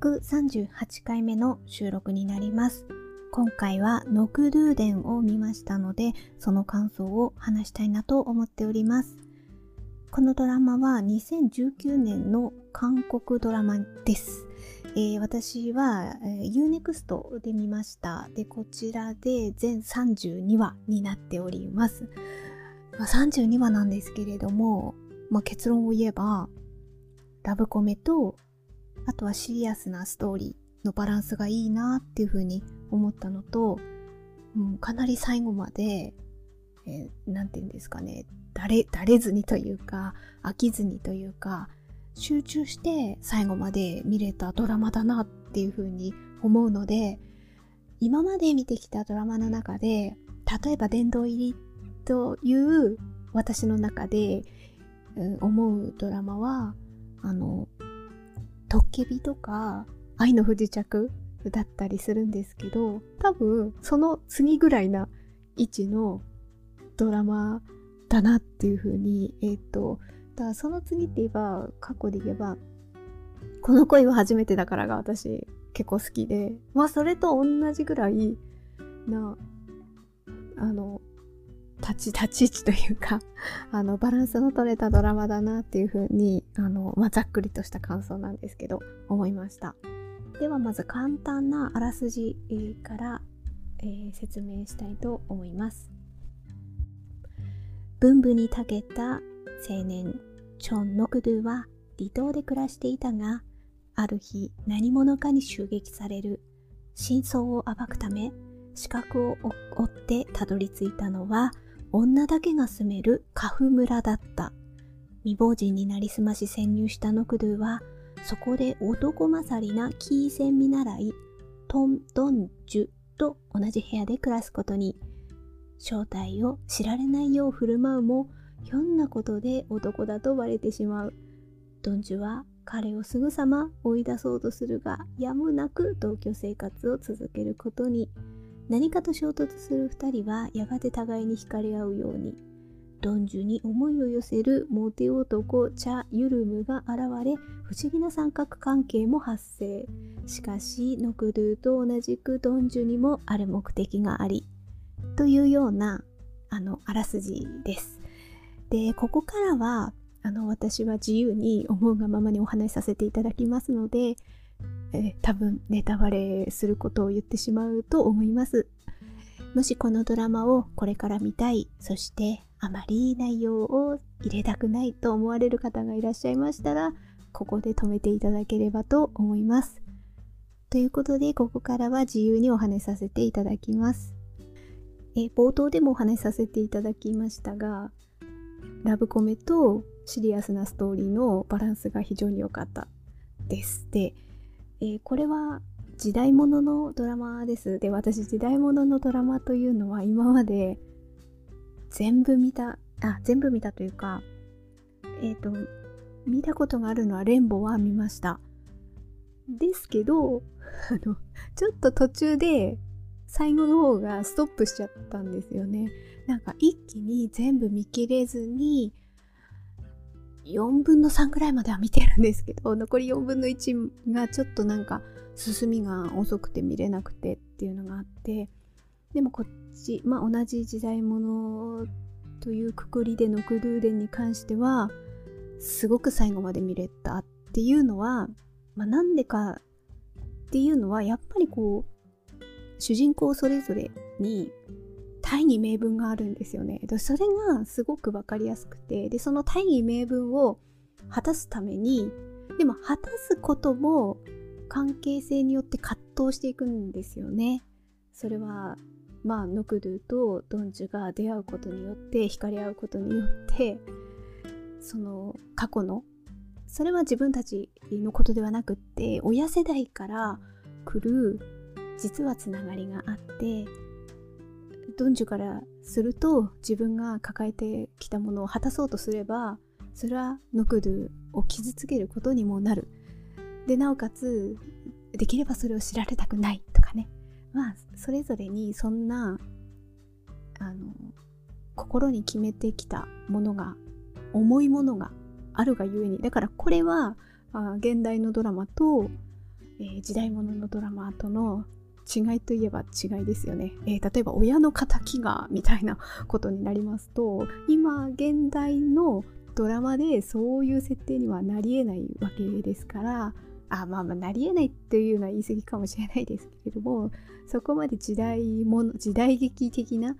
138回目の収録になります。今回はノクドゥーデンを見ましたので、その感想を話したいなと思っております。このドラマは2019年の韓国ドラマです。えー私は、えー Unext で見ました。で、こちらで全32話になっております。まあ、32話なんですけれども、まあ、結論を言えば、ラブコメと、あとはシリアスなストーリーのバランスがいいなっていうふうに思ったのと、う、かなり最後まで、えーていうんですかね、だれ、だれずにというか、飽きずにというか、集中して最後まで見れたドラマだなっていうふうに思うので、今まで見てきたドラマの中で、例えば殿堂入りという私の中で、うん思うドラマは、あの、トッケビとか、愛の不時着だったりするんですけど、多分、その次ぐらいな位置のドラマだなっていうふうに、えっ、と、だその次って言えば、過去で言えば、この恋は初めてだからが私結構好きで、まあそれと同じぐらいな、あの、立ち、立ち位置というか、あの、バランスの取れたドラマだなっていうふうに、あの、まあざっくりとした感想なんですけど、思いました。ではまず簡単なあらすじから、えー説明したいと思います。文武に長けた青年チョン・ノクドゥは離島で暮らしていたが、ある日何者かに襲撃される。真相を暴くため、資格を追ってたどり着いたのは、女だけが住めるカフ村だった。未亡人になりすまし潜入したノクドゥは、そこで男勝りなキーセン見習い、トン・ドンジュと同じ部屋で暮らすことに、正体を知られないよう振る舞うも、ひょんなことで男だとバレてしまう。ドンジュは彼をすぐさま追い出そうとするが、やむなく同居生活を続けることに。何かと衝突する二人はやがて互いに惹かれ合うように。ドンジュに思いを寄せるモテ男チャ・ユルムが現れ、不思議な三角関係も発生。しかし、ノクドゥと同じくドンジュにもある目的があり、というような、あの、あらすじです。で、ここからは、あの、私は自由に思うがままにお話しさせていただきますので、えー多分ネタバレすることを言ってしまうと思います。もしこのドラマをこれから見たい、そしてあまり内容を入れたくないと思われる方がいらっしゃいましたら、ここで止めていただければと思います。ということで、ここからは自由にお話しさせていただきます。え冒頭でもお話しさせていただきましたが、ラブコメとシリアスなストーリーのバランスが非常に良かったです。で、えーこれは時代物ののドラマです。で、私時代物ののドラマというのは今まで全部見た、あ、全部見たというか、えっ、と、見たことがあるのはレンボは見ました。ですけど、あの、ちょっと途中で最後の方がストップしちゃったんですよね。なんか一気に全部見切れずに、4分の3ぐらいまでは見てるんですけど、残り4分の1がちょっとなんか進みが遅くて見れなくてっていうのがあって、でもこっち、まあ同じ時代物というくくりでのクドゥーデンに関しては、すごく最後まで見れたっていうのは、まあなんでかっていうのは、やっぱりこう、主人公それぞれに大義名分があるんですよね。でそれがすごくわかりやすくて、で、その大義名分を果たすために、でも果たすことも関係性によって葛藤していくんですよね。それは、まあ、ノクドゥとドンジュが出会うことによって、惹かれ合うことによって、その過去の、それは自分たちのことではなくって、親世代から来る実はつながりがあって、ドンジュからすると自分が抱えてきたものを果たそうとすればそれはノクドゥを傷つけることにもなる。でなおかつできればそれを知られたくないとかね。まあそれぞれにそんなあの心に決めてきたものが重いものがあるがゆえに。だからこれはあ現代のドラマとえー、時代物のドラマとの違いといえば違いですよね。えー、例えば親の敵がみたいなことになりますと今現代のドラマでそういう設定にはなりえないわけですからあまあまあなりえないっていうのは言い過ぎかもしれないですけれどもそこまで時代もの時代劇的な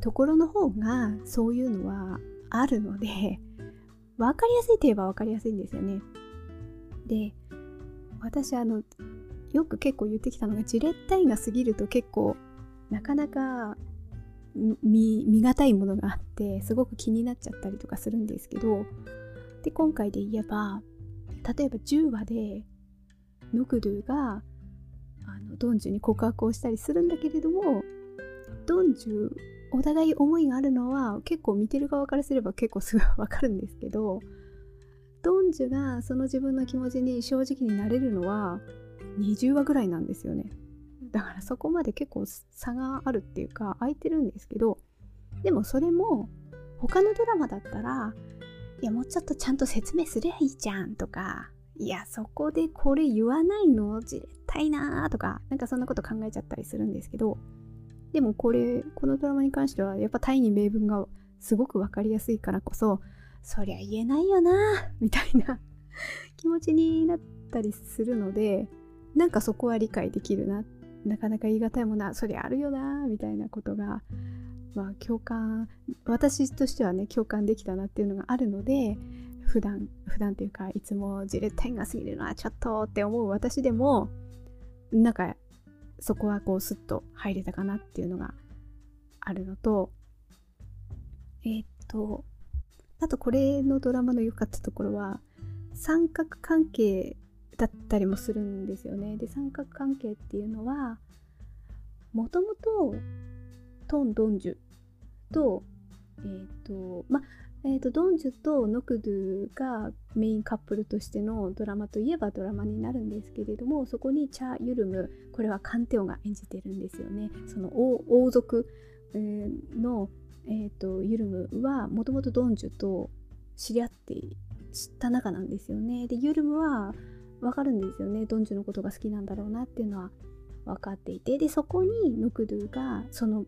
ところの方がそういうのはあるので分かりやすいといえば分かりやすいんですよね。で私あのよく結構言ってきたのがジレッタイが過ぎると結構なかなか見見難いものがあってすごく気になっちゃったりとかするんですけどで今回で言えば例えば10話でノクドゥがあのドンジュに告白をしたりするんだけれどもドンジュお互い思いがあるのは結構見てる側からすれば結構 すぐわかるんですけどドンジュがその自分の気持ちに正直になれるのは20話ぐらいなんですよね。だからそこまで結構差があるっていうか空いてるんですけどでもそれも他のドラマだったらいやもうちょっとちゃんと説明すりゃいいじゃんとかいやそこでこれ言わないの？絶対なーとかなんかそんなこと考えちゃったりするんですけどでもこれこのドラマに関してはやっぱ大義名分がすごく分かりやすいからこそそりゃ言えないよなみたいな気持ちになったりするのでなんかそこは理解できるな。なかなか言い難いもなそりゃあるよなみたいなことがまあ共感私としてはね共感できたなっていうのがあるので普段普段っていうかいつもジレッタインが過ぎるのはちょっとって思う私でもなんかそこはこうスッと入れたかなっていうのがあるのとえー、っとあとこれのドラマの良かったところは三角関係だったりもするんですよね。で三角関係っていうのはもともとトン・ドンジュとえっ、ー、とまえーと、ドンジュとノクドゥがメインカップルとしてのドラマといえばドラマになるんですけれどもそこにチャ・ユルムこれはカンテオが演じてるんですよねその王族の、えーと、ユルムはもともとドンジュと知り合って知った仲なんですよねでユルムはわかるんですよね。ドンジュのことが好きなんだろうなっていうのは分かっていて。でそこにノクドゥがその、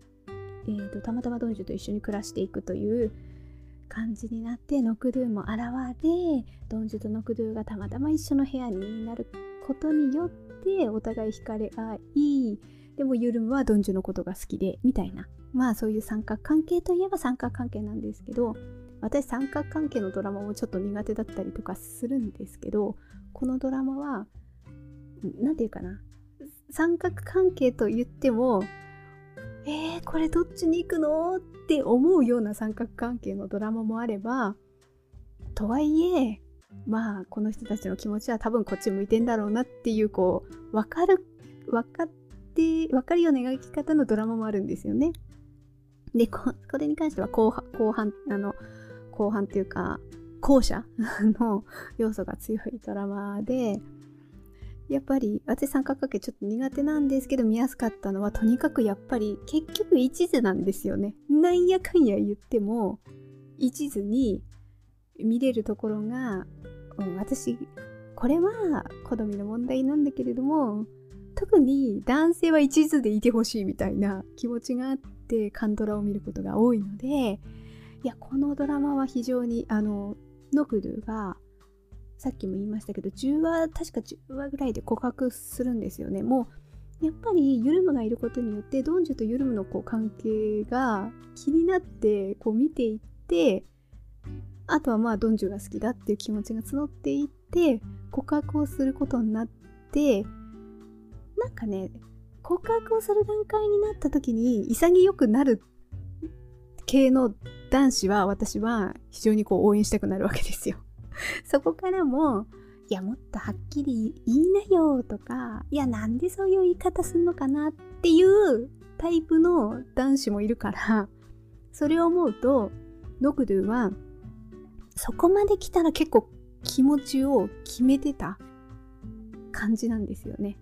えーと、たまたまドンジュと一緒に暮らしていくという感じになってノクドゥも現れドンジュとノクドゥがたまたま一緒の部屋になることによってお互い惹かれ合いでもユルムはドンジュのことが好きでみたいな。まあそういう三角関係といえば三角関係なんですけど私三角関係のドラマもちょっと苦手だったりとかするんですけどこのドラマは何て言うかな三角関係と言ってもえー、これどっちに行くのって思うような三角関係のドラマもあればとはいえまあこの人たちの気持ちは多分こっち向いてんだろうなっていうこう分かる分かって分かるような描き方のドラマもあるんですよね。でこれに関しては後半後半あの後半っていうか後者 の要素が強いドラマでやっぱり私三角関係ちょっと苦手なんですけど見やすかったのはとにかくやっぱり結局一途なんですよね。なんやかんや言っても一途に見れるところが、うん、私これは好みの問題なんだけれども特に男性は一途でいてほしいみたいな気持ちがあってカンドラを見ることが多いのでいやこのドラマは非常にあのノクドゥがさっきも言いましたけど10話確か10話ぐらいで告白するんですよね。もうやっぱりユルムがいることによってドンジュとユルムのこう関係が気になってこう見ていってあとはまあドンジュが好きだっていう気持ちが募っていって告白をすることになってなんかね告白をする段階になった時に潔くなる系の男子は私は非常にこう応援したくなるわけですよ。そこからも、いや、もっとはっきり言いなよとか、いや、なんでそういう言い方すんのかなっていうタイプの男子もいるから、それを思うと、ノクドゥは、そこまで来たら結構気持ちを決めてた感じなんですよね。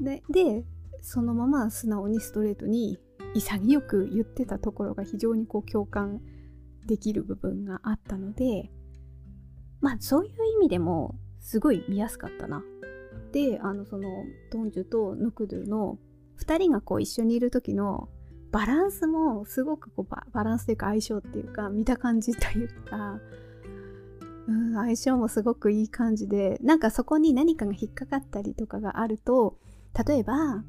で、でそのまま素直にストレートに潔く言ってたところが非常にこう共感できる部分があったのでまあそういう意味でもすごい見やすかったな。であのそのドンジュとヌクドゥの2人がこう一緒にいる時のバランスもすごくこうババランスというか相性っていうか見た感じというか、うん、相性もすごくいい感じでなんかそこに何かが引っかかったりとかがあると例えば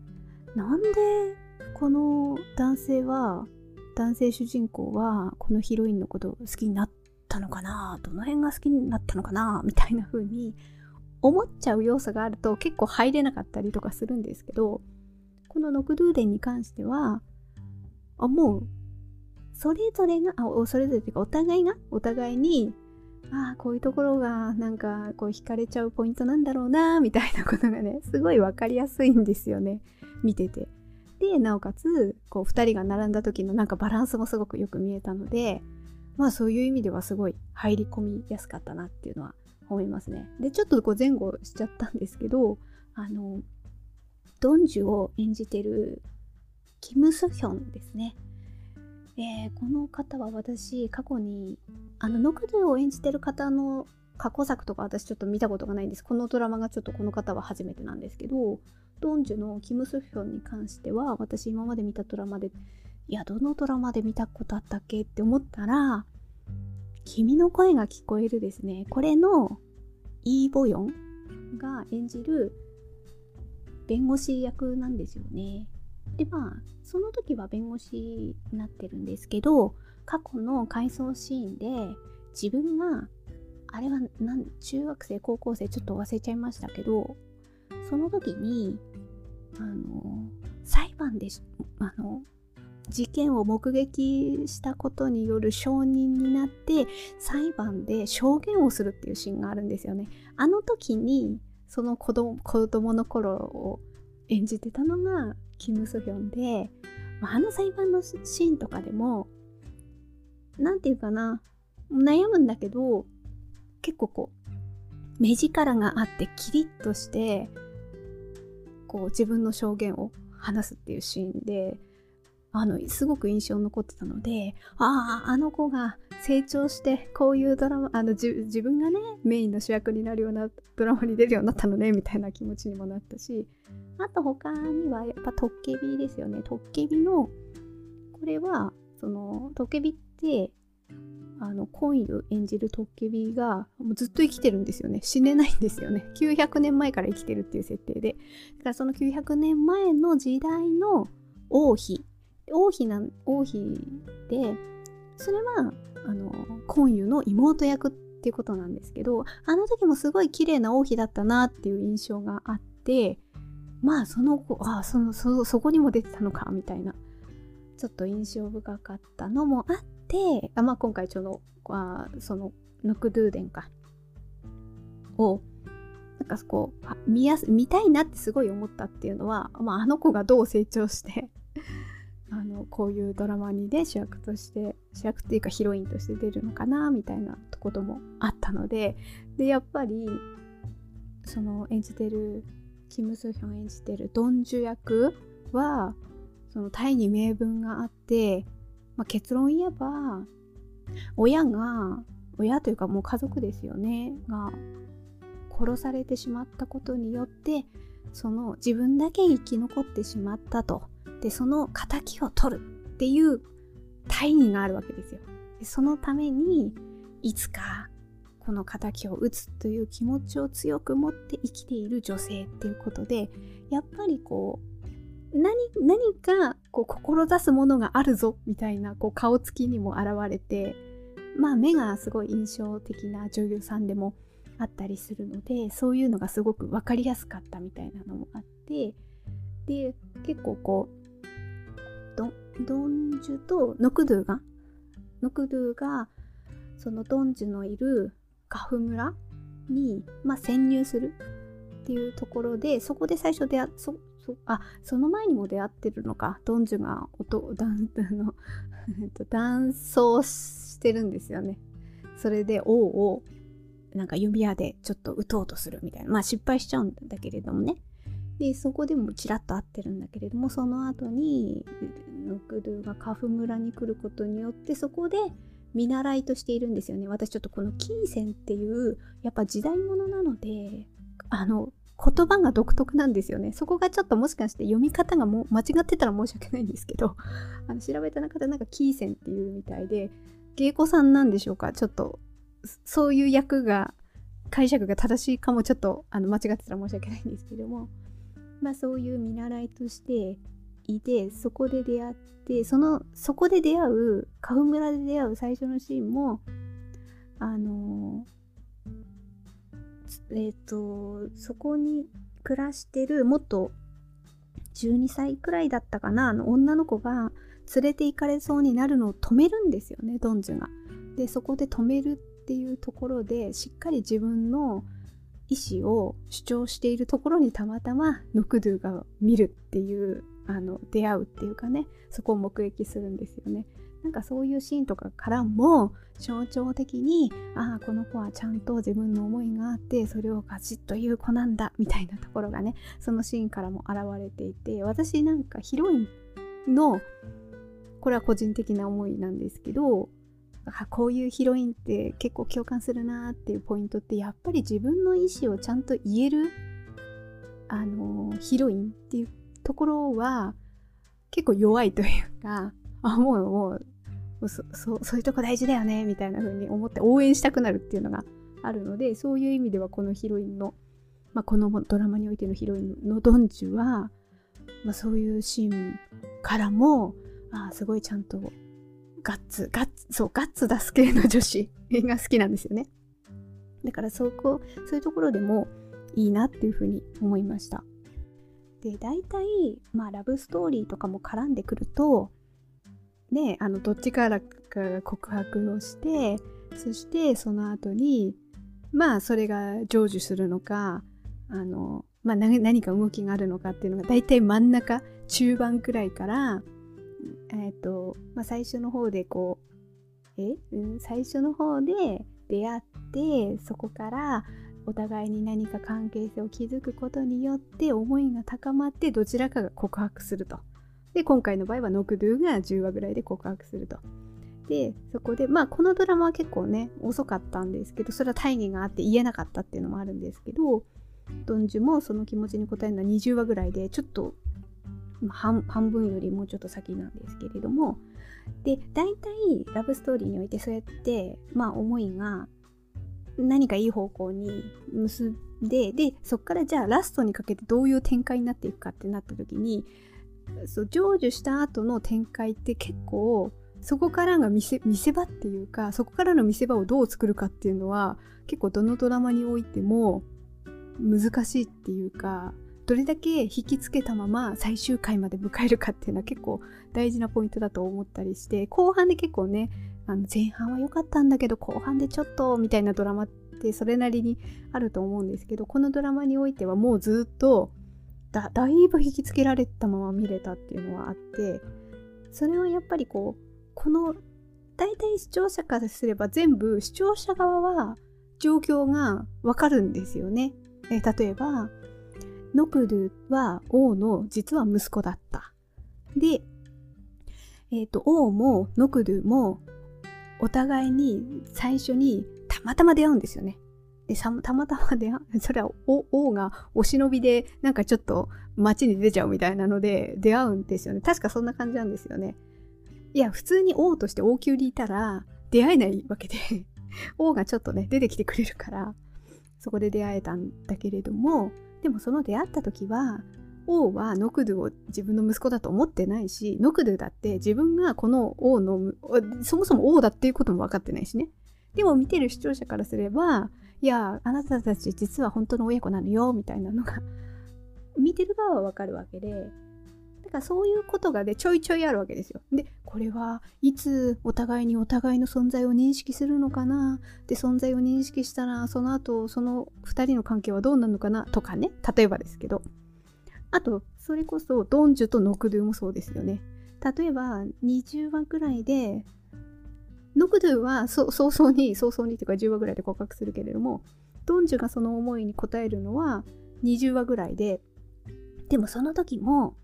なんでこの男性は男性主人公はこのヒロインのことを好きになったのかな？どの辺が好きになったのかな？みたいな風に思っちゃう要素があると結構入れなかったりとかするんですけどこのノクドゥーデンに関してはあもうそれぞれがあそれぞれというかお互いがお互いにああこういうところがなんかこう惹かれちゃうポイントなんだろうなみたいなことがねすごい分かりやすいんですよね見てて。でなおかつこう2人が並んだ時のなんかバランスもすごくよく見えたのでまあそういう意味ではすごい入り込みやすかったなっていうのは思いますねでちょっとこう前後しちゃったんですけどあのドンジュを演じてるキム・スヒョンですね。えー、この方は私過去にあのノクドゥを演じてる方の過去作とか私ちょっと見たことがないんですこのドラマがちょっとこの方は初めてなんですけどドンジュのキム・スヒョンに関しては私今まで見たドラマでいやどのドラマで見たことあったっけって思ったら君の声が聞こえるですね。これのイー・ボヨンが演じる弁護士役なんですよね。でまあその時は弁護士になってるんですけど過去の回想シーンで自分があれは中学生高校生ちょっと忘れちゃいましたけどその時にあの裁判であの事件を目撃したことによる証人になって裁判で証言をするっていうシーンがあるんですよね。あの時にその子供子供の頃を演じてたのがキム・ソヒョンで、まあ、あの裁判のシーンとかでも何て言うかな悩むんだけど結構こう目力があってキリッとしてこう自分の証言を話すっていうシーンであのすごく印象に残ってたのであああの子が成長してこういうドラマあの自分がねメインの主役になるようなドラマに出るようになったのねみたいな気持ちにもなったしあと他にはやっぱトッケビですよね。トッケビのこれはそのトッケビってあのコンユ演じるトッケビがもうずっと生きてるんですよね。死ねないんですよね。900年前から生きてるっていう設定で。だからその900年前の時代の王妃。王妃な王妃でそれはあのコンユの妹役っていうことなんですけどあの時もすごい綺麗な王妃だったなっていう印象があってまあその子あそのそそこにも出てたのかみたいなちょっと印象深かったのもあってあ、まあ、今回ちょうどあそのヌクドゥーデンか。をなんかこう見やす見たいなってすごい思ったっていうのは、まあ、あの子がどう成長して あのこういうドラマに、ね、主役として主役っていうかヒロインとして出るのかなみたいなとこともあったのででやっぱりその演じてるキム・ソヒョン演じてるドンジュ役はそのタイに名分があって、まあ、結論言えば親が親というかもう家族ですよねが殺されてしまったことによってその自分だけ生き残ってしまったと。でその敵を取るっていう大義があるわけですよ。でそのためにいつかこの敵を討つという気持ちを強く持って生きている女性っていうことでやっぱりこう何何かこう志すものがあるぞみたいなこう顔つきにも現れてまあ目がすごい印象的な女優さんでもあったりするのでそういうのがすごく分かりやすかったみたいなのもあってで結構こうドドンジュとノクドゥが？ノクドゥがそのドンジュのいるカフ村に、まあ、潜入するっていうところでそこで最初出会そそあその前にも出会ってるのか。ドンジュが音ダンの 断層してるんですよね。それで王をなんか指輪でちょっと撃とうとするみたいな。まあ失敗しちゃうんだけれどもね。でそこでもちらっと会ってるんだけれどもその後にノクドゥがカフ村に来ることによってそこで見習いとしているんですよね私ちょっとこの金銭っていうやっぱ時代物なのであの言葉が独特なんですよね。そこがちょっともしかして読み方がも間違ってたら申し訳ないんですけど、あの調べた中でなんかキーセンっていうみたいで、芸妓さんなんでしょうか？ちょっと、そういう役が、解釈が正しいかもちょっとあの間違ってたら申し訳ないんですけども、まあそういう見習いとしていて、そこで出会って、その、そこで出会う、花粉村で出会う最初のシーンも、あのえっ、ー、と、そこに暮らしてる元12歳くらいだったかな、あの女の子が連れて行かれそうになるのを止めるんですよね、ドンジュが。で、そこで止めるっていうところで、しっかり自分の意思を主張しているところにたまたまノクドゥが見るっていうあの出会うっていうかねそこを目撃するんですよねなんかそういうシーンとかからも象徴的にああこの子はちゃんと自分の思いがあってそれをガチッと言う子なんだみたいなところがねそのシーンからも現れていて私なんかヒロインのこれは個人的な思いなんですけどあこういうヒロインって結構共感するなっていうポイントってやっぱり自分の意思をちゃんと言えるあのヒロインっていうところは結構弱いというかあもうもうそそそういうとこ大事だよねみたいな風に思って応援したくなるっていうのがあるのでそういう意味ではこのヒロインの、まあ、このドラマにおいてのヒロインのドンジュは、まあ、そういうシーンからもあすごいちゃんとガッツガッツそうガッツ出す系の女子が好きなんですよね。だからそこそういうところでもいいなっていう風に思いました。で大体まあラブストーリーとかも絡んでくるとね、あのどっちからかが告白をしてそしてその後にまあそれが成就するのかあの、まあ、何か動きがあるのかっていうのが大体真ん中中盤くらいから、え、ー、とまあ、最初の方でこうえ、うん、最初の方で出会ってそこからお互いに何か関係性を築くことによって思いが高まってどちらかが告白すると。で、今回の場合はノクドゥが10話ぐらいで告白すると。で、そこで、まあこのドラマは結構ね、遅かったんですけど、それは大義があって言えなかったっていうのもあるんですけど、ドンジュもその気持ちに応えるのは20話ぐらいで、ちょっと半分よりもうちょっと先なんですけれども、で、大体ラブストーリーにおいてそうやって、まあ思いが何かいい方向に結んで、で、そこからじゃあラストにかけてどういう展開になっていくかってなった時に、そう成就した後の展開って結構そこからが見せ場っていうかそこからの見せ場をどう作るかっていうのは結構どのドラマにおいても難しいっていうかどれだけ引きつけたまま最終回まで迎えるかっていうのは結構大事なポイントだと思ったりして後半で結構ねあの前半は良かったんだけど後半でちょっとみたいなドラマってそれなりにあると思うんですけどこのドラマにおいてはもうずっとだだいぶ引きつけられたまま見れたっていうのはあってそれはやっぱりこうこの大体視聴者からすれば全部視聴者側は状況がわかるんですよね。え例えばノクドゥは王の実は息子だった。で、え、ー、と王もノクドゥもお互いに最初にたまたま出会うんですよね。でたまたまで、それは王がお忍びでなんかちょっと街に出ちゃうみたいなので出会うんですよね。確かそんな感じなんですよね。いや、普通に王として王宮にいたら出会えないわけで 王がちょっとね、出てきてくれるから、そこで出会えたんだけれども、でもその出会った時は、王はノクドゥを自分の息子だと思ってないし、ノクドゥだって自分がこの王の、そもそも王だっていうことも分かってないしね。でも見てる視聴者からすれば、いやあなたたち実は本当の親子なのよみたいなのが 見てる側はわかるわけでだからそういうことがねちょいちょいあるわけですよ。でこれはいつお互いにお互いの存在を認識するのかな？で存在を認識したらその後その2人の関係はどうなるのかな？とかね例えばですけど。あとそれこそドンジュとノクドゥもそうですよね。例えば20話くらいでノクドゥは早々に、早々にというか10話ぐらいで告白するけれども、ドンジュがその思いに応えるのは20話ぐらいで、でもその時も、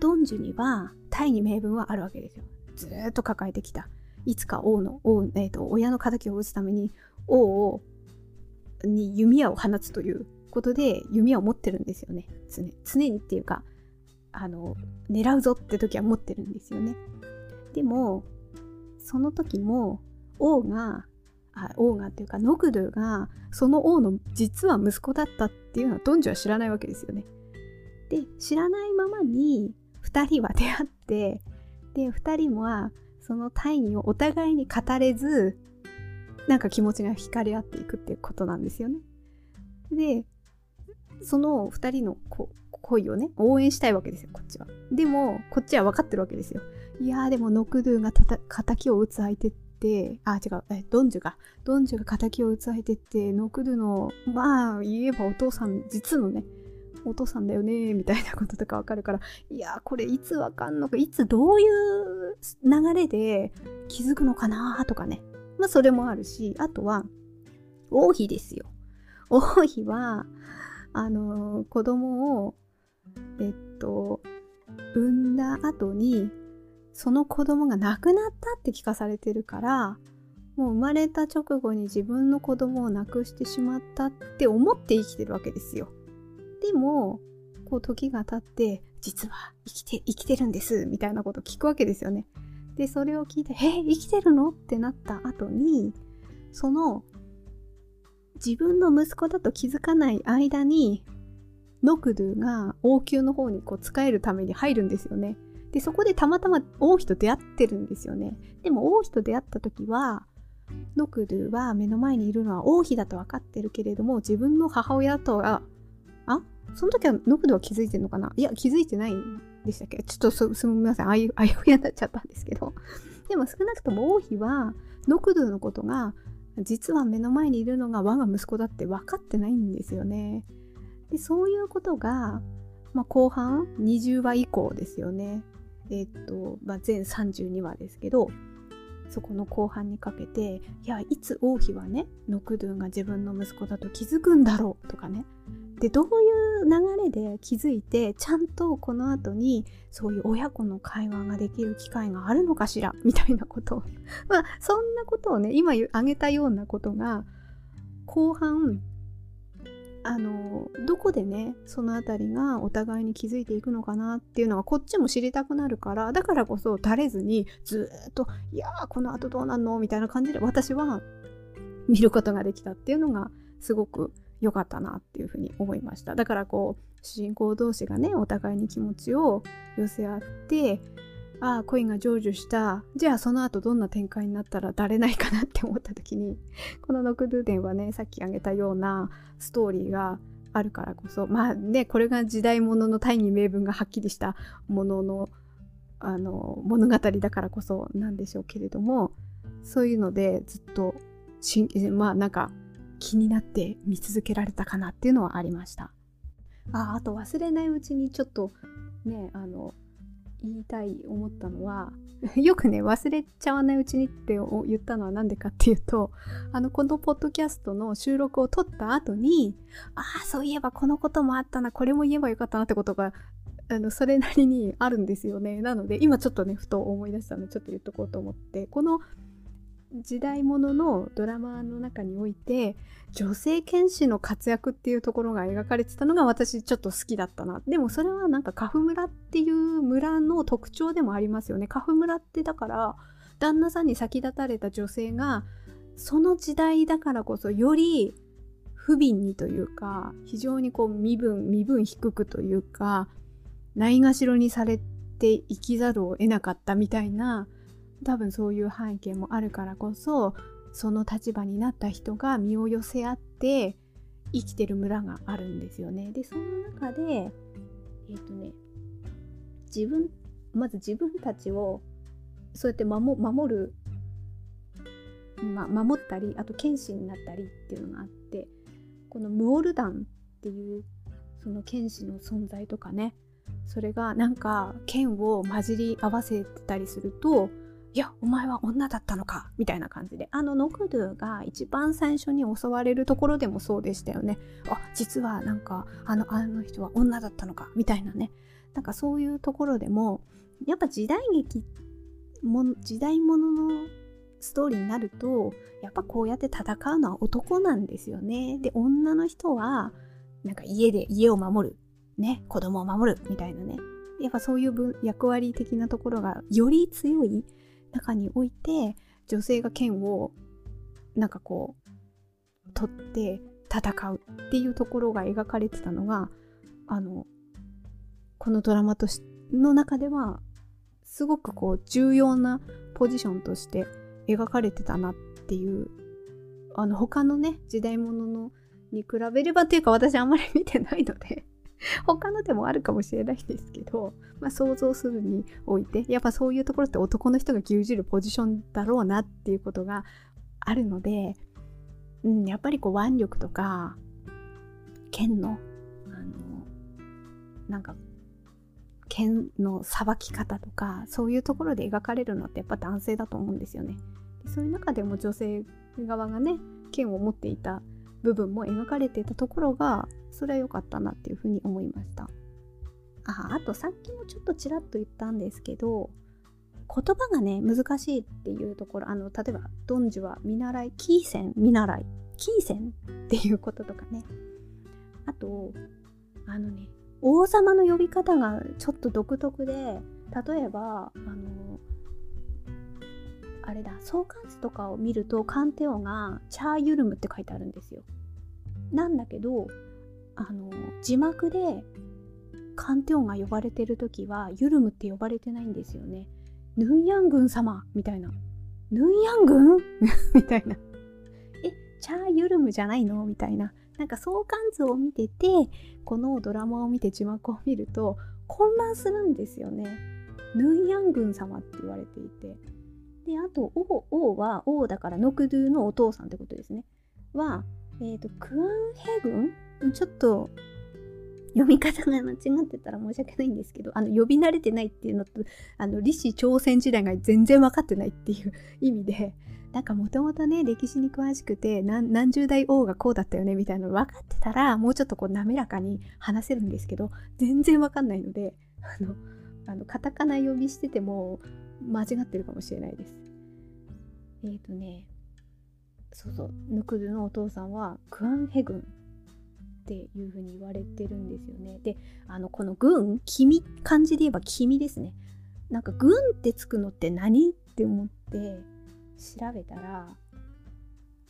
ドンジュには大義名分はあるわけですよ。ずっと抱えてきた。いつか王の、王、え、ー、と、親の敵を討つために王を、に弓矢を放つという事で弓矢を持ってるんですよね常常にっていうかあの狙うぞって時は持ってるんですよねでもその時も王があ王がっていうかノクドゥがその王の実は息子だったっていうのはドンジュは知らないわけですよねで知らないままに2人は出会ってで2人はその大義をお互いに語れずなんか気持ちが惹かれ合っていくっていうことなんですよね。でその2人のこ恋をね応援したいわけですよこっちは。でもこっちは分かってるわけですよ。いやーでもノクドゥが敵を撃つ相手ってあ違うえドンジュがドンジュが敵を撃つ相手ってノクドゥのまあ言えばお父さん実のねお父さんだよねみたいなこととかわかるからいやーこれいつわかんのかいつどういう流れで気づくのかなとかね。まあそれもあるしあとは王妃ですよ。王妃はあの子供をえっと産んだ後にその子供が亡くなったって聞かされてるからもう生まれた直後に自分の子供を亡くしてしまったって思って生きてるわけですよ。でもこう時が経って実は生きて生きてるんですみたいなこと聞くわけですよね。でそれを聞いて「え生きてるの?」ってなった後にその自分の息子だと気づかない間にノクドゥが王宮の方にこう仕えるために入るんですよね。でそこでたまたま王妃と出会ってるんですよね。でも王妃と出会った時はノクドゥは目の前にいるのは王妃だと分かってるけれども自分の母親とはあその時はノクドゥは気づいてるのかな？いや気づいてないんでしたっけ？ちょっとすすみませんあいうあいうやになっちゃったんですけど でも少なくとも王妃はノクドゥのことが実は目の前にいるのが我が息子だって分かってないんですよね。でそういうことが、まあ、後半20話以降ですよね。えっと、まあ、全32話ですけどそこの後半にかけていやいつ王妃はねノクドゥンが自分の息子だと気づくんだろうとかね。でどういう流れで気づいてちゃんとこの後にそういう親子の会話ができる機会があるのかしらみたいなこと まあそんなことをね今挙げたようなことが後半あのどこでねその辺りがお互いに気づいていくのかなっていうのがこっちも知りたくなるからだからこそ垂れずにずっと「いやーこの後どうなんの?」みたいな感じで私は見ることができたっていうのがすごく良かったなっていうふうに思いましただからこう主人公同士がねお互いに気持ちを寄せ合ってああ恋が成就したじゃあその後どんな展開になったら誰ないかなって思った時に この「ノクドゥーデン」はねさっき挙げたようなストーリーがあるからこそまあねこれが時代物の大義名分がはっきりしたもののあの物語だからこそなんでしょうけれどもそういうのでずっとし まあなんか気になって見続けられたかなっていうのはありました。ああと忘れないうちにちょっとねあの言いたい思ったのは よくね忘れちゃわないうちにって言ったのは何でかっていうとあのこのポッドキャストの収録を撮った後にああそういえばこのこともあったなこれも言えばよかったなってことがあのそれなりにあるんですよね。なので今ちょっとねふと思い出したのでちょっと言っとこうと思ってこの時代物のドラマの中において女性剣士の活躍っていうところが描かれてたのが私ちょっと好きだったな。でもそれはなんかカフ村っていう村の特徴でもありますよね。カフ村ってだから旦那さんに先立たれた女性がその時代だからこそより不憫にというか非常にこう身分身分低くというかないがしろにされて生きざるを得なかったみたいな多分そういう背景もあるからこそその立場になった人が身を寄せ合って生きてる村があるんですよね。でその中でえっ、ー、とね自分まず自分たちをそうやって守守る、ま、守ったりあと剣士になったりっていうのがあってこのムオルダンっていうその剣士の存在とかねそれがなんか剣を混じり合わせたりするといや、お前は女だったのかみたいな感じで。あの、ノクドゥが一番最初に襲われるところでもそうでしたよね。あ、実はなんか、あの、あの人は女だったのかみたいなね。なんかそういうところでも、やっぱ時代劇も、時代物ののストーリーになると、やっぱこうやって戦うのは男なんですよね。で、女の人は、なんか家で家を守るね子供を守るみたいなねやっぱそういう役割的なところがより強い中において女性が剣をなんかこう取って戦うっていうところが描かれてたのがあのこのドラマとしの中ではすごくこう重要なポジションとして描かれてたなっていうあの他のね時代物のに比べればっていうか私あんまり見てないので他のでもあるかもしれないですけど、まあ、想像するにおいてやっぱそういうところって男の人が牛耳るポジションだろうなっていうことがあるので、うん、やっぱりこう腕力とか剣のあのなんか剣のさばき方とかそういうところで描かれるのってやっぱ男性だと思うんですよね。そういう中でも女性側がね剣を持っていた部分も描かれていたところがそれは良かったなっていうふうに思いました。ああとさっきもちょっとちらっと言ったんですけど言葉がね難しいっていうところあの例えば「ドンジュは見習い」「キーセン見習い」「キーセン」っていうこととかね。あとあのね王様の呼び方がちょっと独特で例えばあのあれだ相関図とかを見るとカンテオがチャーユルムって書いてあるんですよ。なんだけどあの字幕でカンテオンが呼ばれてる時はユルムって呼ばれてないんですよね。ヌンヤン軍様みたいな。ヌンヤン軍？みたいな。えチャーユルムじゃないの？みたいな。なんか相関図を見ててこのドラマを見て字幕を見ると混乱するんですよね。ヌンヤン軍様って言われていて。であと王王は王だからノクドゥのお父さんってことですね。はえっ、ー、とクアンヘ軍ちょっと読み方が間違ってたら申し訳ないんですけどあの呼び慣れてないっていうのとあの李氏朝鮮時代が全然分かってないっていう意味でなんかもともとね歴史に詳しくて何十代王がこうだったよねみたいなの分かってたらもうちょっとこう滑らかに話せるんですけど全然分かんないのであのあのカタカナ呼びしてても間違ってるかもしれないです。えっ、ー、とね、そうそう、ヌクルのお父さんはクアンヘ軍っていう風に言われてるんですよね。で、あの、この軍、君、漢字で言えば君ですね。なんか軍ってつくのって何って思って調べたら、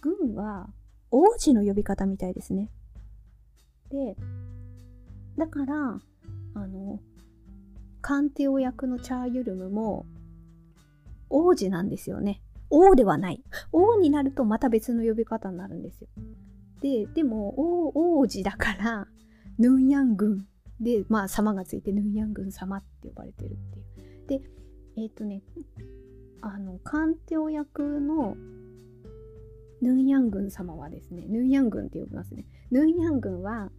軍は王子の呼び方みたいですね。で、だから、あの、カンテオ役のチャーユルムも王子なんですよね。王ではない。王になるとまた別の呼び方になるんですよ。で、でも王王子だから、ヌンヤン軍で、まあ様がついてヌンヤン軍様って呼ばれてるっていう。で、えっ、ー、とね、あの、カンテオ役のヌンヤン軍様はですね、ヌンヤン軍って呼びますね。ヌンヤン軍は、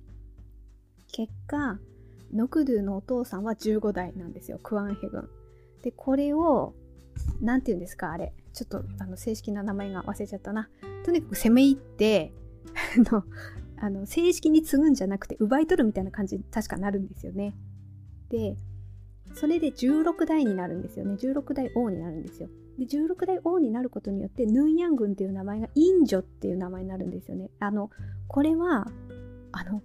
結果、ノクドゥのお父さんは15代なんですよクアンヘ軍。でこれを何て言うんですかあれちょっとあの正式な名前が忘れちゃったな。とにかく攻め入ってのあの正式に継ぐんじゃなくて奪い取るみたいな感じに確かなるんですよね。でそれで16代になるんですよね。16代王になるんですよ。で16代王になることによってヌンヤン軍っていう名前がインジョっていう名前になるんですよね。あのこれはあの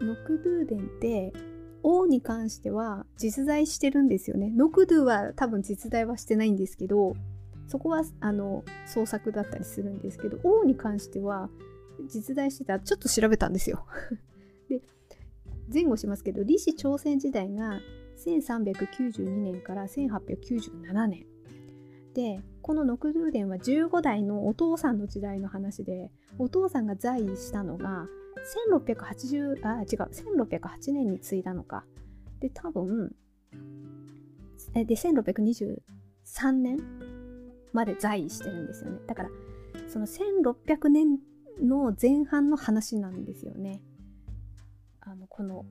ノクドゥーデンって王に関しては実在してるんですよね。ノクドゥは多分実在はしてないんですけど、そこはあの創作だったりするんですけど、王に関しては実在してた、ちょっと調べたんですよ。で、前後しますけど、李氏朝鮮時代が1392年から1897年。で、このノクドゥーデンは15代のお父さんの時代の話で、お父さんが在位したのが1680あ違う1608年に継いだのかで多分で1623年まで在位してるんですよね。だからその1600年の前半の話なんですよね。あのこの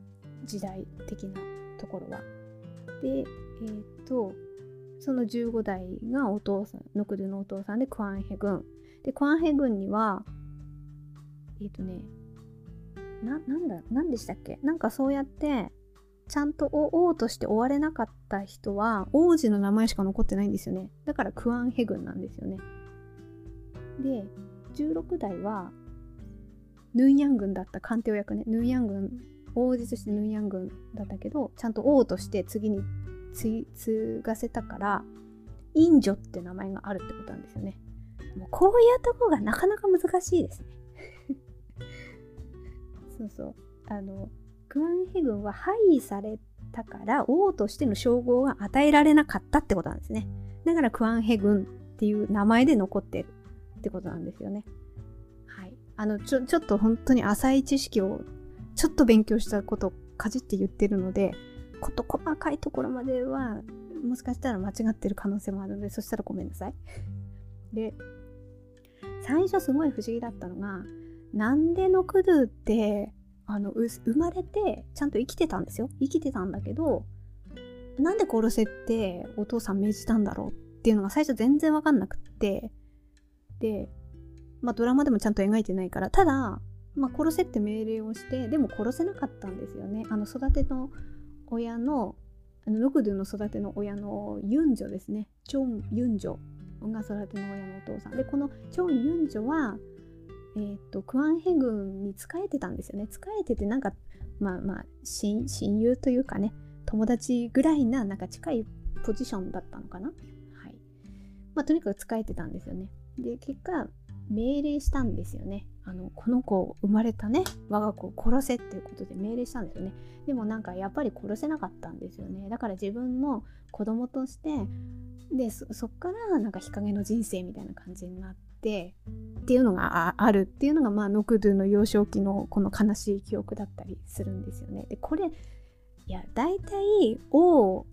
時代的なところは。でえっ、とその15代がお父さんノクドゥのお父さんでクアンヘ軍。でクアンヘ軍にはえっ、とねな、なんだ、なんでしたっけ？なんかそうやって、ちゃんと王として終われなかった人は、王子の名前しか残ってないんですよね。だからクアンヘ軍なんですよね。で、16代は、ヌンヤン軍だった官邸役ねヌンヤン軍王子としてヌンヤン軍だったけどちゃんと王として次に継がせたからインジョって名前があるってことなんですよねもうこういうとこがなかなか難しいですね そうそうあのクアンヘ軍は廃位されたから王としての称号が与えられなかったってことなんですね。だからクアンヘ軍っていう名前で残ってるってことなんですよね。はい。あのちょちょっと本当に浅い知識をちょっと勉強したことをかじって言ってるのでこと細かいところまではもしかしたら間違ってる可能性もあるのでそしたらごめんなさい。で最初すごい不思議だったのがなんでノクドゥってあの生まれてちゃんと生きてたんですよ。生きてたんだけどなんで殺せってお父さん命じたんだろうっていうのが最初全然わかんなくって。でまあドラマでもちゃんと描いてないから。ただまあ、殺せって命令をしてでも殺せなかったんですよね。あの育ての親のあのノクドゥの育ての親のユンジョですね。チョン・ユンジョが育ての親のお父さん。でこのチョン・ユンジョはえー、っとクアンヘ軍に仕えてたんですよね。仕えててなんかまあまあ親友というかね友達ぐらいななんか近いポジションだったのかな。はい。まあとにかく仕えてたんですよね。で結果命令したんですよね。あのこの子生まれたね我が子を殺せっていうことで命令したんですよね。でもなんかやっぱり殺せなかったんですよね。だから自分の子供としてでそっからなんか日陰の人生みたいな感じになってっていうのがあるっていうのがまあノクドゥの幼少期のこの悲しい記憶だったりするんですよね。でこれいや大体王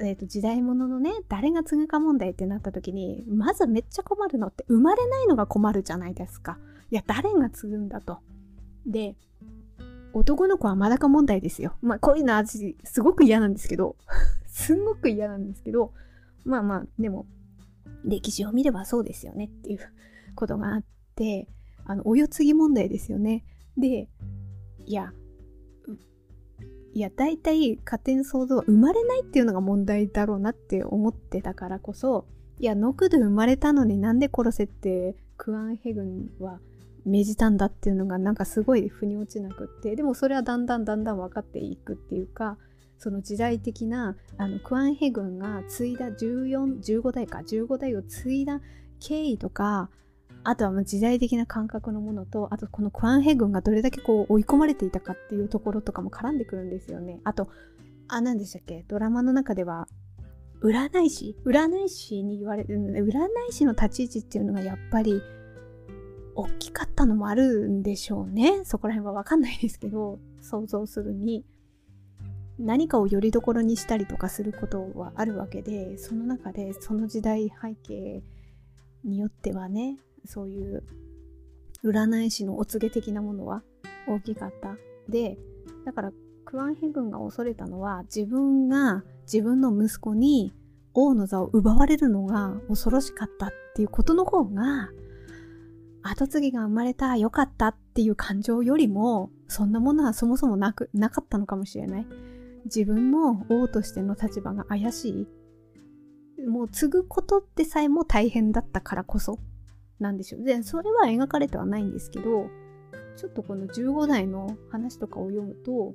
えーと、時代物のね誰が継ぐか問題ってなった時にまずめっちゃ困るのって生まれないのが困るじゃないですか。いや誰が継ぐんだと。で男の子はまだか問題ですよ。まあこういうの味すごく嫌なんですけど。すんごく嫌なんですけど。まあまあでも歴史を見ればそうですよねっていうことがあってあのお世継ぎ問題ですよね。でいやいや大体家庭想像は生まれないっていうのが問題だろうなって思ってたからこそいやノクド生まれたのになんで殺せってクアンヘグンは命じたんだっていうのがなんかすごい腑に落ちなくってでもそれはだんだんだんだん分かっていくっていうかその時代的なあのクアンヘグンが継いだ1415代か15代を継いだ経緯とかあとはま時代的な感覚のものと、あとこのクアンヘ軍がどれだけこう追い込まれていたかっていうところとかも絡んでくるんですよね。あと、あ、何でしたっけ？ドラマの中では、占い師占い師に言われる、占い師の立ち位置っていうのがやっぱり大きかったのもあるんでしょうね。そこら辺はわかんないですけど、想像するに。何かをよりどころにしたりとかすることはあるわけで、その中でその時代背景によってはね、そういう占い師のお告げ的なものは大きかった。で、だからクワンヘ軍が恐れたのは自分が自分の息子に王の座を奪われるのが恐ろしかったっていうことの方が後継ぎが生まれたよかったっていう感情よりもそんなものはそもそもなくなかったのかもしれない自分の王としての立場が怪しい。もう継ぐことってさえも大変だったからこそ。なんでしょう。で、それは描かれてはないんですけど、ちょっとこの15代の話とかを読むと、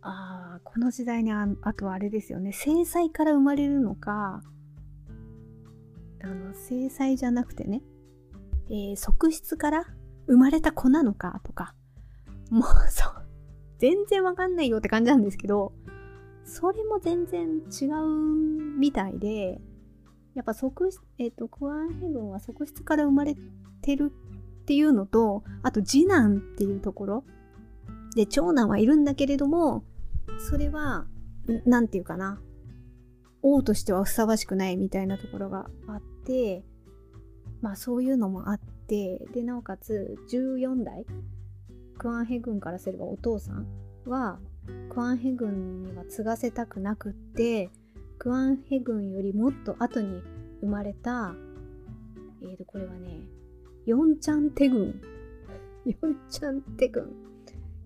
ああ、この時代にああとはあれですよね、制裁から生まれるのか、あの、制裁じゃなくてね、えー、側室から生まれた子なのかとか、もうそう、全然わかんないよって感じなんですけど、それも全然違うみたいで、やっぱ側室、えっ、ー、と、クワンヘブンは側室から生まれてるっていうのと、あと次男っていうところ。で、長男はいるんだけれども、それは、なんていうかな。王としてはふさわしくないみたいなところがあって、まあそういうのもあって、で、なおかつ14代、クワンヘ軍からすればお父さんは、クワンヘ軍には継がせたくなくって、クアンヘ軍よりもっと後に生まれた、えーと、これはね、ヨンチャンテ軍。ヨンチャンテ軍。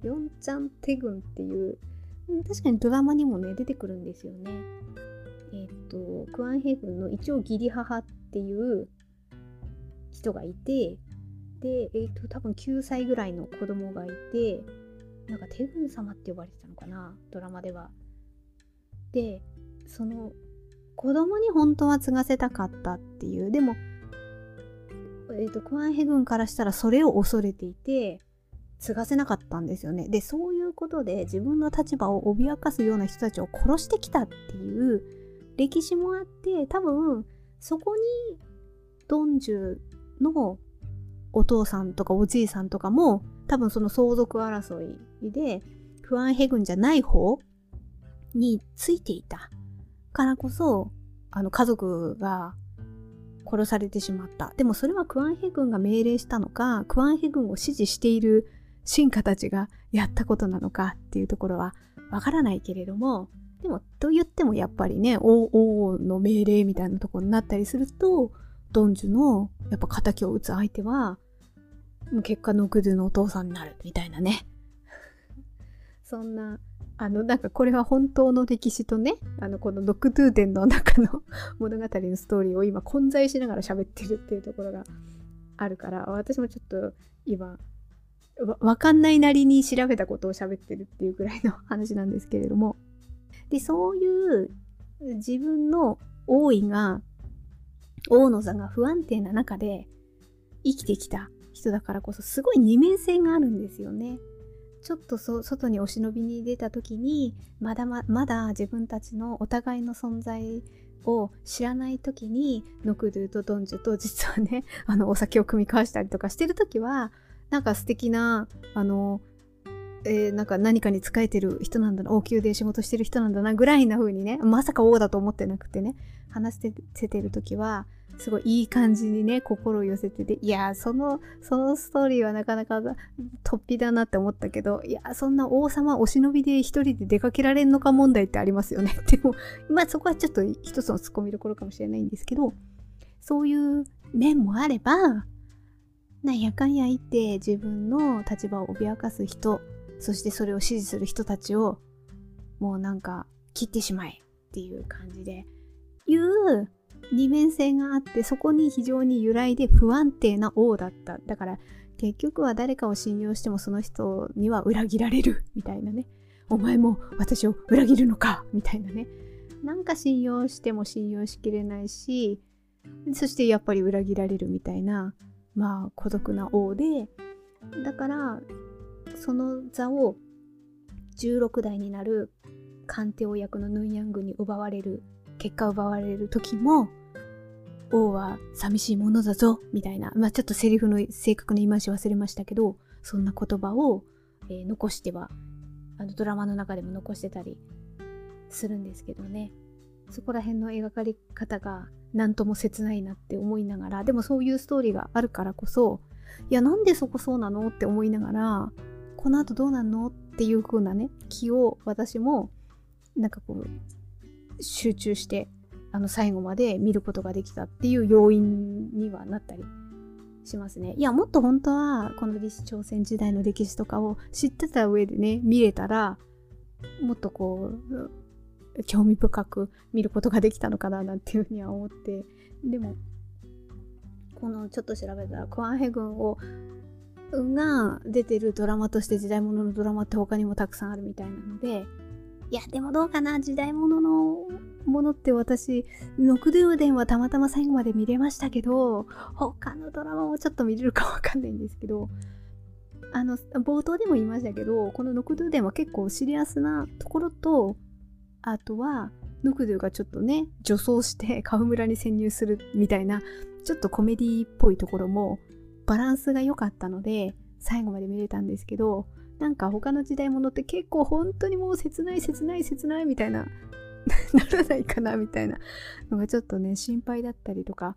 ヨンチャンテ軍っていう、確かにドラマにもね、出てくるんですよね。えっ、ー、と、クアンヘ軍の一応義理母っていう人がいて、で、えーと、多分9歳ぐらいの子供がいてなんか天狗様って呼ばれてたのかなドラマでは。でその子供に本当は継がせたかったっていうでも、えーと、クワンヘ軍からしたらそれを恐れていて継がせなかったんですよね。でそういうことで自分の立場を脅かすような人たちを殺してきたっていう歴史もあって多分そこにドンジュのお父さんとかおじいさんとかも多分その相続争いで不安ヘ軍じゃない方についていたからこそあの家族が殺されてしまった。でもそれはクワンヘ軍が命令したのか、クワンヘ軍を支持している進化たちがやったことなのかっていうところはわからないけれども、でもと言ってもやっぱりね、王王の命令みたいなところになったりすると、ドンジュのやっぱ仇を撃つ相手は、結果ノクドゥのお父さんになるみたいなね。そんな、あの、なんかこれは本当の歴史とね、あの、このノクドゥ伝の中の 物語のストーリーを今混在しながら喋ってるっていうところがあるから、私もちょっと今、わかんないなりに調べたことを喋ってるっていうくらいの話なんですけれども。で、そういう自分の王位が、王の座が不安定な中で生きてきた人だからこそすごい二面性があるんですよね。ちょっと外にお忍びに出た時にまだままだ自分たちのお互いの存在を知らない時にノクドゥとドンジュと実はねあのお酒を組み交わしたりとかしてる時はなんか素敵なあのえー、なんか何かに仕えてる人なんだな、王宮で仕事してる人なんだな、ぐらいな風にね、まさか王だと思ってなくてね、話してる時は、すごいいい感じにね、心を寄せてて、いや、その、そのストーリーはなかなか突飛だなって思ったけど、いや、そんな王様お忍びで一人で出かけられんのか問題ってありますよね。でも、まあそこはちょっと一つの突っ込みどころかもしれないんですけど、そういう面もあれば、なんやかんや言って自分の立場を脅かす人、そしてそれを支持する人たちを、もうなんか切ってしまえっていう感じで、いう二面性があってそこに非常に由来で不安定な王だった。だから結局は誰かを信用してもその人には裏切られる。みたいなね。お前も私を裏切るのか。みたいなね。なんか信用しても信用しきれないしそしてやっぱり裏切られるみたいなまあ孤独な王でだからその座を16代になる鑑定王役のヌンヤングに奪われる結果奪われる時も王は寂しいものだぞ、みたいな、まあちょっとセリフの正確な言い回し忘れましたけど、そんな言葉を、えー、残しては、あのドラマの中でも残してたりするんですけどね。そこら辺の描かれ方が何とも切ないなって思いながら、でもそういうストーリーがあるからこそ、いや、なんでそこそうなの？って思いながら、この後どうなんの？っていう風なね、気を私も、なんかこう、集中してあの最後まで見ることができたっていう要因にはなったりしますね。いや、もっと本当はこの李氏朝鮮時代の歴史とかを知ってた上でね、見れたら、もっとこう、興味深く見ることができたのかななんていうふうには思って、でも、このちょっと調べたら、クワンヘ軍をが出てるドラマとして時代物のドラマって他にもたくさんあるみたいなので、いや、でもどうかな時代物のものって私、ノクドゥーデンはたまたま最後まで見れましたけど、他のドラマもちょっと見れるかわかんないんですけど、あの、冒頭でも言いましたけど、このノクドゥーデンは結構シリアスなところと、あとは、ノクドゥがちょっとね、女装してカフ村に潜入するみたいな、ちょっとコメディっぽいところも、バランスが良かったので、最後まで見れたんですけど、なんか他の時代物って結構本当にもう切ない切ない切ないみたいな ならないかなみたいなのがちょっとね心配だったりとか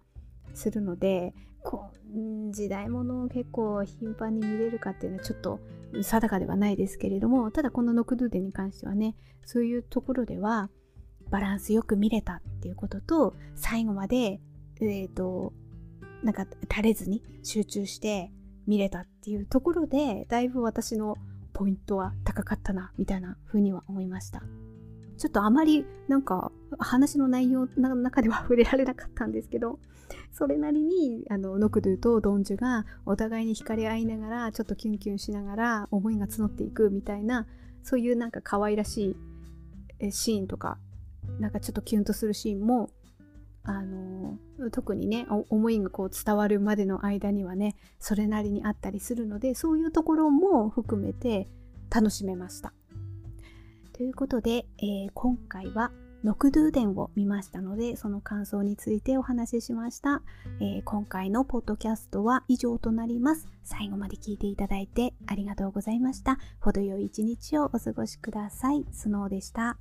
するのでこう時代物を結構頻繁に見れるかっていうのはちょっと定かではないですけれどもただこのノクドゥデに関してはねそういうところではバランスよく見れたっていうことと最後までえっ、ー、となんか垂れずに集中して見れたっていうところでだいぶ私のポイントは高かったなみたいな風には思いました。ちょっとあまりなんか話の内容の中では触れられなかったんですけどそれなりにあのノクドゥとドンジュがお互いに惹かれ合いながらちょっとキュンキュンしながら思いが募っていくみたいなそういうなんか可愛らしいシーンとかなんかちょっとキュンとするシーンもあの特にね思いがこう伝わるまでの間にはねそれなりにあったりするのでそういうところも含めて楽しめました。ということで、えー、今回はノクドゥーデンを見ましたのでその感想についてお話ししました、えー、今回のポッドキャストは以上となります。最後まで聞いていただいてありがとうございました。程よい一日をお過ごしください。スノーでした。